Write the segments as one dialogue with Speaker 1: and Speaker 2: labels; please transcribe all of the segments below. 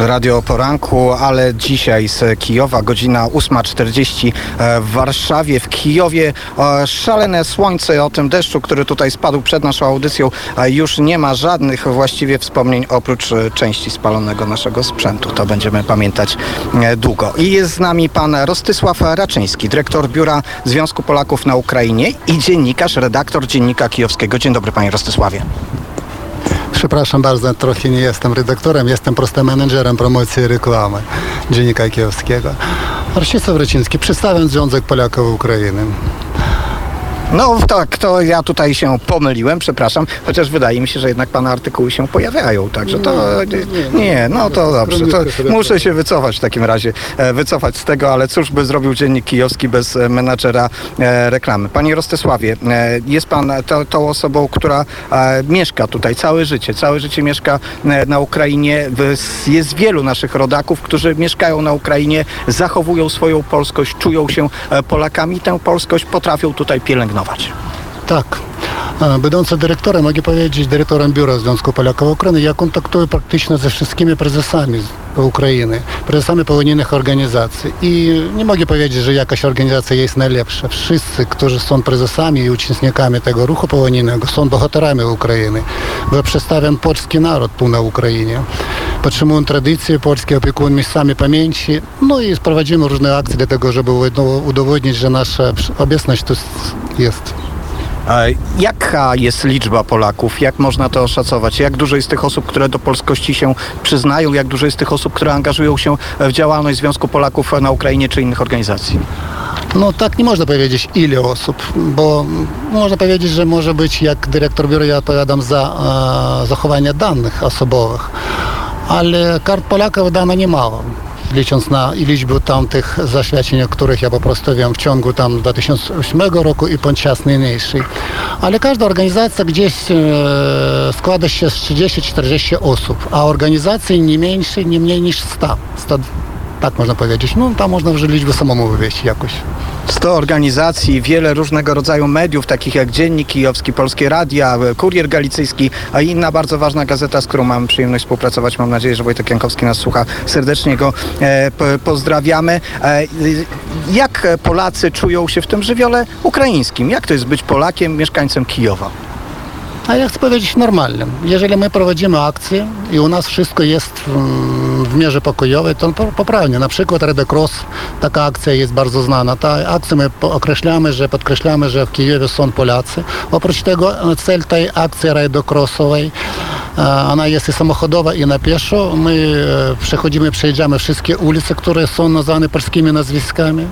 Speaker 1: Radio poranku, ale dzisiaj z Kijowa, godzina 8.40 e, w Warszawie. W Kijowie e, szalene słońce o tym deszczu, który tutaj spadł przed naszą audycją. Już nie ma żadnych właściwie wspomnień oprócz e, części spalonego naszego sprzętu. To będziemy pamiętać długo. I jest z nami pan Rostysław Raczyński, dyrektor Biura Związku Polaków na Ukrainie i dziennikarz, redaktor Dziennika Kijowskiego. Dzień dobry panie Rostysławie.
Speaker 2: Przepraszam bardzo, trochę nie jestem redaktorem, jestem prosto menedżerem promocji i reklamy Dziennika Kijowskiego. Arcisław Raciński, przedstawiam Związek Polaków Ukrainy.
Speaker 1: No tak, to ja tutaj się pomyliłem, przepraszam, chociaż wydaje mi się, że jednak pana artykuły się pojawiają, także to nie, nie no to dobrze, to muszę się wycofać w takim razie, e, wycofać z tego, ale cóż by zrobił Dziennik Kijowski bez e, menadżera e, reklamy. Panie Rostysławie, jest pan to, tą osobą, która mieszka tutaj całe życie, całe życie mieszka na Ukrainie, jest wielu naszych rodaków, którzy mieszkają na Ukrainie, zachowują swoją polskość, czują się Polakami, tę polskość potrafią tutaj pielęgnować.
Speaker 2: Tak. E, Będący dyrektorem, mogę powiedzieć, dyrektorem Biura Związku Polaków Ukrainy, ja kontaktuję praktycznie ze wszystkimi prezesami Ukrainy, prezesami połonionych organizacji. I nie mogę powiedzieć, że jakaś organizacja jest najlepsza. Wszyscy, którzy są prezesami i uczestnikami tego ruchu połonionego, są bohaterami Ukrainy. Bo przedstawiam polski naród tu na Ukrainie. Podtrzymują tradycje, polskie opiekują miejscami pamięci. No i prowadzimy różne akcje do tego, żeby udowodnić, że nasza obecność tu jest.
Speaker 1: Jaka jest liczba Polaków? Jak można to oszacować? Jak dużo jest tych osób, które do polskości się przyznają? Jak dużo jest tych osób, które angażują się w działalność Związku Polaków na Ukrainie czy innych organizacji?
Speaker 2: No tak nie można powiedzieć ile osób, bo można powiedzieć, że może być jak dyrektor biura ja odpowiadam za e, zachowanie danych osobowych, ale kart Polaków dano niemało. Licząc na liczbę tamtych zaświadczeń, o których ja po prostu wiem w ciągu tam 2008 roku i podczas niniejszej. Ale każda organizacja gdzieś e, składa się z 30-40 osób, a organizacji nie mniejszej, nie mniej niż 100. 100 tak można powiedzieć. No tam można już liczbę samemu wywieźć jakoś.
Speaker 1: 100 organizacji, wiele różnego rodzaju mediów, takich jak Dziennik Kijowski, Polskie Radia, Kurier Galicyjski, a inna bardzo ważna gazeta, z którą mam przyjemność współpracować. Mam nadzieję, że Wojtek Jankowski nas słucha. Serdecznie go e, pozdrawiamy. E, jak Polacy czują się w tym żywiole ukraińskim? Jak to jest być Polakiem, mieszkańcem Kijowa?
Speaker 2: A ja chcę powiedzieć normalnym. Jeżeli my prowadzimy akcję i u nas wszystko jest w mierze pokojowej, to po- poprawnie. Na przykład Red Cross, taka akcja jest bardzo znana. Ta akcja my określamy, że podkreślamy, że w Kijowie są Polacy. Oprócz tego e, cel tej akcji Red Crossowej e, ona jest i samochodowa, i na pieszo. My e, przechodzimy, przejeżdżamy wszystkie ulice, które są nazwane polskimi nazwiskami.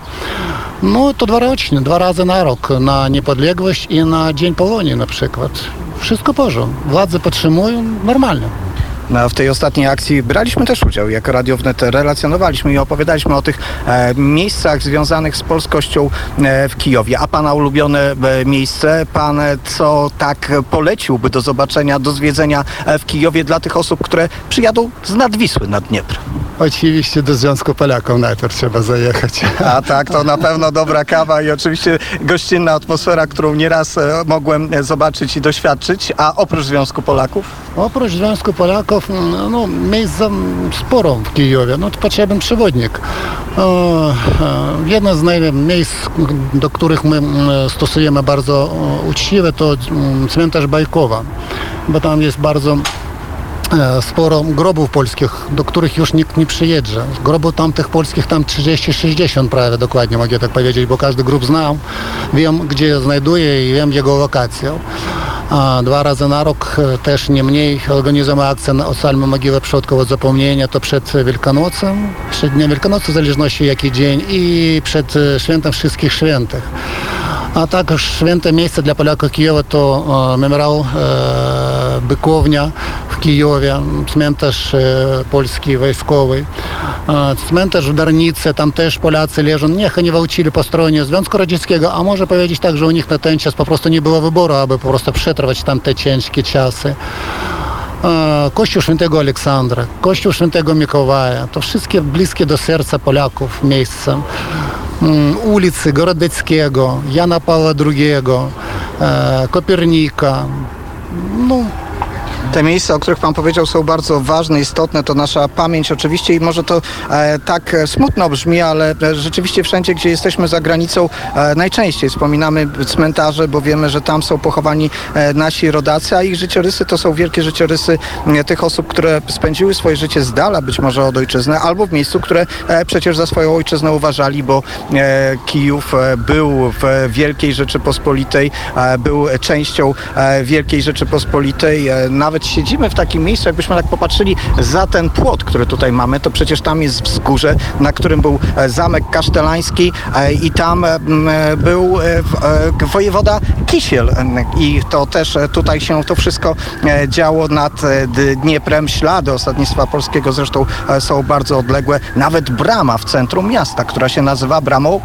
Speaker 2: No to dworocznie, dwa razy na rok, na niepodległość i na Dzień Polonii na przykład. Wszystko porządku. Władze podtrzymują normalnie.
Speaker 1: No, w tej ostatniej akcji braliśmy też udział. Jako Radio Wnet relacjonowaliśmy i opowiadaliśmy o tych e, miejscach związanych z polskością e, w Kijowie. A pana ulubione e, miejsce, pan e, co tak poleciłby do zobaczenia, do zwiedzenia e, w Kijowie dla tych osób, które przyjadą z Nadwisły nad Dniepr?
Speaker 2: Oczywiście do Związku Polaków najpierw trzeba zajechać.
Speaker 1: A tak, to na pewno dobra kawa i oczywiście gościnna atmosfera, którą nieraz e, mogłem e, zobaczyć i doświadczyć. A oprócz Związku Polaków?
Speaker 2: Oprócz Związku Polaków, mm, no, miejsc sporo w Kijowie, no to potrzebny przewodnik. E, Jedno z miejsc, do których my stosujemy bardzo uczciwe, to cmentarz Bajkowa, bo tam jest bardzo E, sporo grobów polskich, do których już nikt nie przyjedzie. Grobów tamtych polskich tam 30-60 prawie dokładnie mogę tak powiedzieć, bo każdy grób znam, wiem gdzie znajduję i wiem jego lokację. A dwa razy na rok, e, też nie mniej, organizujemy akcję Ocalmy Mogiłę Przodków od Zapomnienia, to przed Wielkanocą, przed Dniem Wielkanocy, w zależności jaki dzień i przed e, Świętem Wszystkich Świętych. A także święte miejsce dla Polaków Kijowa to e, e, Bykownia, w Kijowie, cmentarz e, polski wojskowy, e, cmentarz w Darnicy, tam też Polacy leżą. Niech nie walczyli po stronie Związku Radzieckiego, a może powiedzieć tak, że u nich na ten czas po prostu nie było wyboru, aby po prostu przetrwać tam te ciężkie czasy. E, Kościół Świętego Aleksandra, Kościół Świętego Mikołaja, to wszystkie bliskie do serca Polaków miejsca. Mm, Ulicy Gorodeckiego, Jana Pawła II, e, Kopernika. No,
Speaker 1: Te miejsca, o których Pan powiedział, są bardzo ważne, istotne. To nasza pamięć oczywiście i może to e, tak e, smutno brzmi, ale e, rzeczywiście wszędzie, gdzie jesteśmy za granicą, e, najczęściej wspominamy cmentarze, bo wiemy, że tam są pochowani e, nasi rodacy, a ich życiorysy to są wielkie życiorysy tych osób, które spędziły swoje życie z dala być może od ojczyzny, albo w miejscu, które e, przecież za swoją ojczyznę uważali, bo Kijów był w Wielkiej Rzeczypospolitej, był częścią Wielkiej Rzeczypospolitej. E, Nawet siedzimy w takim miejscu, jakbyśmy tak popatrzyli za ten płot, który tutaj mamy, to przecież tam jest wzgórze, na którym był e, zamek kasztelański e, i tam e, był wojewoda Kisiel i to też tutaj się to wszystko działo nad Dnieprem. Ślady osadnictwa polskiego zresztą są bardzo odległe. Nawet brama w centrum miasta, która się nazywa bramą,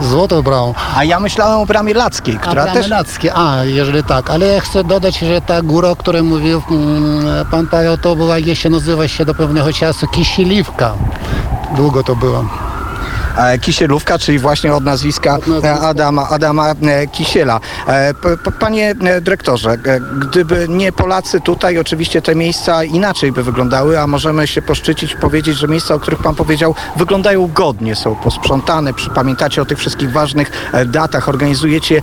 Speaker 2: Złoto brał.
Speaker 1: a ja myślałem o bramie lackiej, która
Speaker 2: a
Speaker 1: też...
Speaker 2: Lackie. A, jeżeli tak. Ale ja chcę dodać, że ta góra, o której mówił mm, pan Paweł, to była, jeszcze nazywa się do pewnego czasu Kisieliwka. Długo to było.
Speaker 1: E, Kisielówka, czyli właśnie od nazwiska e, Adama, Adama e, Kisiela. Panie dyrektorze, gdyby nie Polacy tutaj, oczywiście te miejsca inaczej by wyglądały, a możemy się poszczycić, powiedzieć, że miejsca, o których Pan powiedział, wyglądają godnie, są posprzątane, pamiętacie o tych wszystkich ważnych datach, organizujecie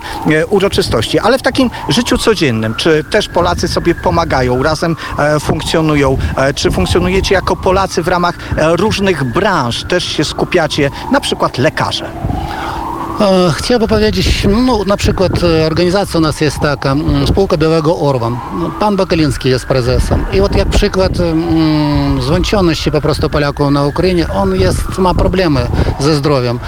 Speaker 1: uroczystości, ale w takim życiu codziennym, czy też Polacy sobie pomagają, razem funkcjonują, czy funkcjonujecie jako Polacy w ramach różnych branż, też się skupiacie, na przykład lekarze.
Speaker 2: E, Chciałbym powiedzieć, no na przykład e, organizacja u nas jest taka, mm, spółka Białego Orła. No, Pan Bakaliński jest prezesem. I вот jak przykład mm, złączoności po prostu Polaków na Ukrainie, on jest, ma problemy ze zdrowiem.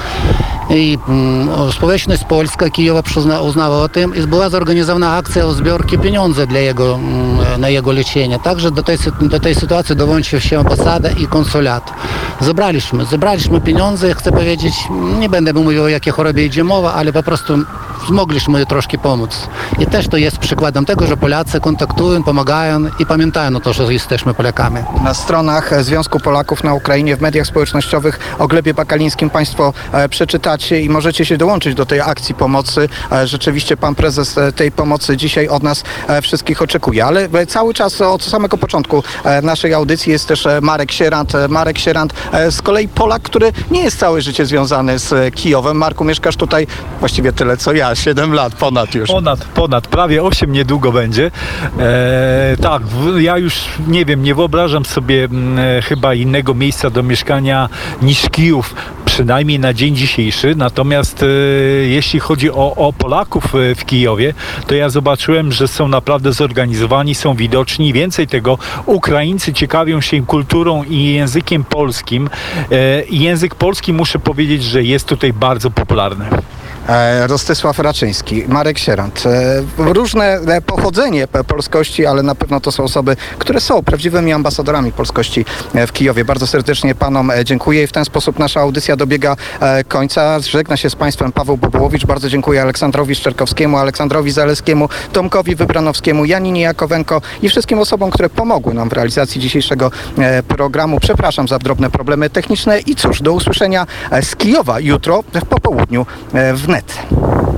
Speaker 2: I mm, społeczność polska Kijowa przyzna, uznała o tym i była zorganizowana akcja o zbiorki pieniędzy dla jego, mm, na jego leczenie. Także do tej, sy- do tej sytuacji dołączył się ambasada i konsulat. Zebraliśmy, zebraliśmy pieniądze, chcę powiedzieć, nie będę mówił o jakiej chorobie idzie mowa, ale po prostu zmogliśmy troszkę pomóc. I też to jest przykładem tego, że Polacy kontaktują, pomagają i pamiętają o to, że jesteśmy Polakami.
Speaker 1: Na stronach e, Związku Polaków na Ukrainie, w mediach społecznościowych o Glebie Bakalińskim Państwo e, przeczytacie i możecie się dołączyć do tej akcji pomocy. E, Rzeczywiście Pan Prezes tej pomocy dzisiaj od nas wszystkich oczekuje. Ale cały czas od samego początku naszej audycji jest też Marek Sierant. Marek Sierant z kolei Polak, który nie jest całe życie związany z Kijowem. Marku, mieszkasz tutaj właściwie tyle co ja, 7 lat ponad już.
Speaker 3: Ponad, ponad, prawie 8 niedługo będzie. E, tak, ja już nie wiem, nie wyobrażam sobie mm, e, chyba innego miejsca do mieszkania niż Kijów, przynajmniej na dzień dzisiejszy. Natomiast e, jeśli chodzi o, o Polaków e, w Kijowie, to ja zobaczyłem, że są naprawdę zorganizowani, są widoczni. Więcej tego, Ukraińcy ciekawią się kulturą i językiem polskim. E, język polski, muszę powiedzieć, że jest tutaj bardzo popularny.
Speaker 1: E, Rostysław Raczyński, Marek Sierant. E, Różne e, pochodzenie polskości, ale na pewno to są osoby, które są prawdziwymi ambasadorami polskości w Kijowie. Bardzo serdecznie panom dziękuję i w ten sposób nasza audycja dobiega końca. Żegna się z państwem Paweł Bobołowicz. Bardzo dziękuję Aleksandrowi Szczerkowskiemu, Aleksandrowi Zaleskiemu, Tomkowi Wybranowskiemu, Janinie Jakowenko i wszystkim osobom, które pomogły nam w realizacji dzisiejszego programu. Przepraszam za drobne problemy techniczne i cóż, do usłyszenia z Kijowa jutro w popołudniu e, w planet.